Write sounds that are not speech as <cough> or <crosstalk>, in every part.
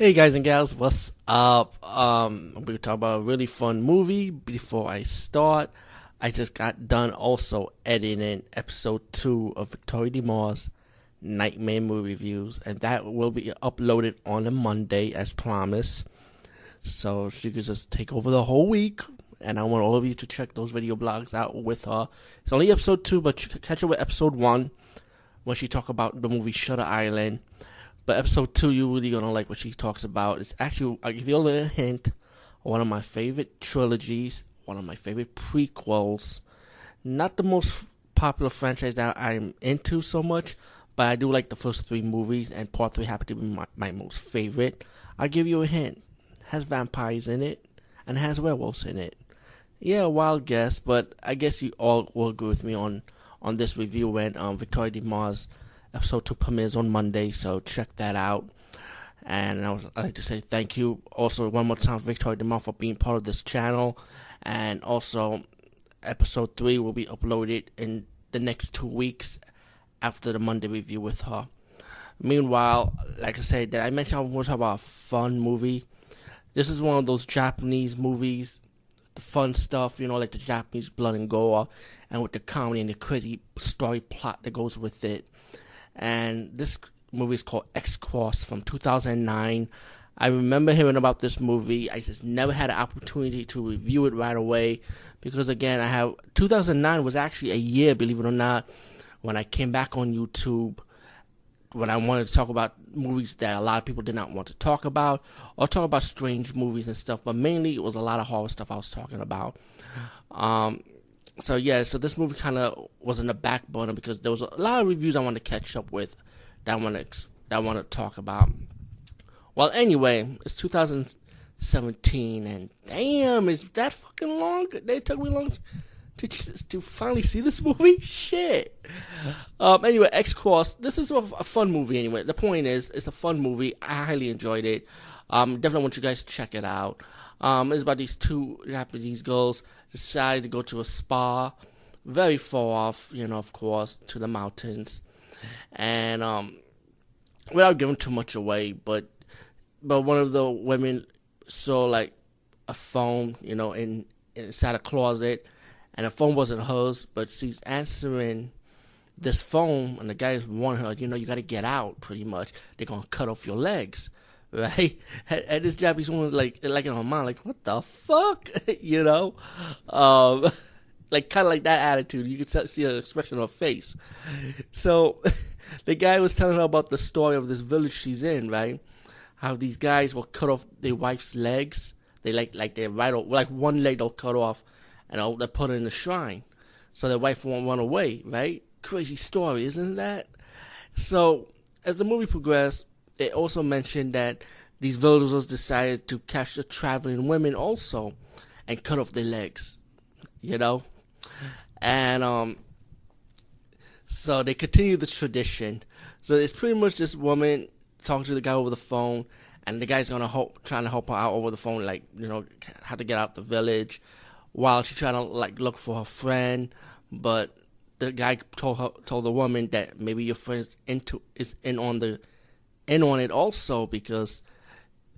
Hey guys and gals, what's up? Um, we're talking about a really fun movie. Before I start, I just got done also editing episode two of Victoria DeMars Nightmare movie reviews, and that will be uploaded on a Monday as promised. So she could just take over the whole week, and I want all of you to check those video blogs out with her. It's only episode two, but you can catch up with episode one when she talk about the movie Shutter Island. But episode two, you're really gonna like what she talks about. It's actually, I'll give you a little hint. One of my favorite trilogies, one of my favorite prequels. Not the most popular franchise that I'm into so much, but I do like the first three movies, and part three happened to be my, my most favorite. I'll give you a hint. has vampires in it, and has werewolves in it. Yeah, wild guess, but I guess you all will agree with me on on this review when um, Victoria DeMars episode two premieres on Monday, so check that out. And I would like to say thank you also one more time, Victoria DeMars, for being part of this channel. And also, episode three will be uploaded in the next two weeks after the Monday review with her. Meanwhile, like I said, did I mention I want to talk about a fun movie? This is one of those Japanese movies, the fun stuff, you know, like the Japanese blood and gore, and with the comedy and the crazy story plot that goes with it. And this movie is called X Cross from 2009. I remember hearing about this movie. I just never had an opportunity to review it right away because, again, I have 2009 was actually a year, believe it or not, when I came back on YouTube when I wanted to talk about movies that a lot of people did not want to talk about, or talk about strange movies and stuff. But mainly, it was a lot of horror stuff I was talking about. Um, so yeah, so this movie kind of was in the back burner because there was a lot of reviews I wanted to catch up with that I want to that want to talk about. Well, anyway, it's 2017, and damn, is that fucking long? They took me long to to finally see this <laughs> movie. Shit. Um. Anyway, X Cross. This is a, a, fun movie. Anyway, the point is, it's a fun movie. I highly enjoyed it. Um. Definitely want you guys to check it out. Um. It's about these two Japanese girls decide to go to a spa, very far off. You know, of course, to the mountains, and um, without giving too much away, but but one of the women saw like a phone, you know, in inside a closet and the phone wasn't hers, but she's answering this phone, and the guy's warn her, you know, you got to get out. Pretty much, they're gonna cut off your legs, <laughs> right? And, and this Japanese woman, like, like in her mind, like, what the fuck, <laughs> you know, um, <laughs> like kind of like that attitude. You can see an expression on her face. So, the guy was telling her about the story of this village she's in, right? How these guys will cut off their wife's legs. They like like their right, like one leg they'll cut off and they put her in the shrine so their wife won't run away, right? Crazy story, isn't that? So, as the movie progressed, it also mentioned that these villagers decided to catch the traveling women also and cut off their legs, you know? And, um, so they continue the tradition. So it's pretty much this woman talking to the guy over the phone, and the guy's gonna help, trying to help her out over the phone, like you know how to get out the village, while she's trying to like look for her friend, but the guy told her told the woman that maybe your friend's into is in on the in on it also because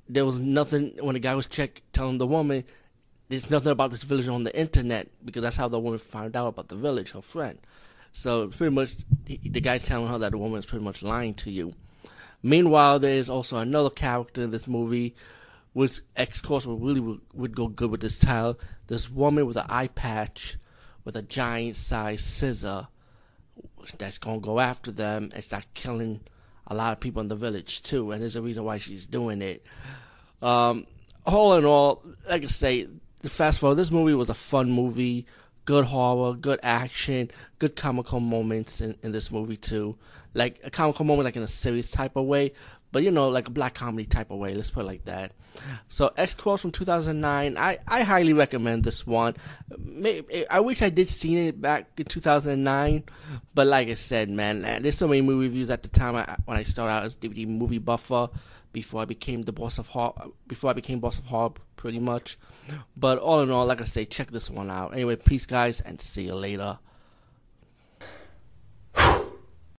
there was nothing when the guy was check telling the woman there's nothing about this village on the internet because that's how the woman found out about the village, her friend. So pretty much the guy telling her that the woman is pretty much lying to you. Meanwhile, there is also another character in this movie which X Cross would really would, would go good with this title. This woman with an eye patch, with a giant sized scissor, that's gonna go after them and start killing a lot of people in the village too. And there's a reason why she's doing it. Um, all in all, like I say, the fast forward. This movie was a fun movie. Good horror, good action, good comical moments in, in this movie too. Like a comical moment, like in a serious type of way, but you know, like a black comedy type of way. Let's put it like that. So X Cross from 2009. I, I highly recommend this one. I wish I did seen it back in 2009, but like I said, man, uh, there's so many movie reviews at the time I, when I started out as DVD movie buffer before I became the boss of horror. Before I became boss of horror, pretty much. But all in all, like I say, check this one out. Anyway, peace, guys, and see you later.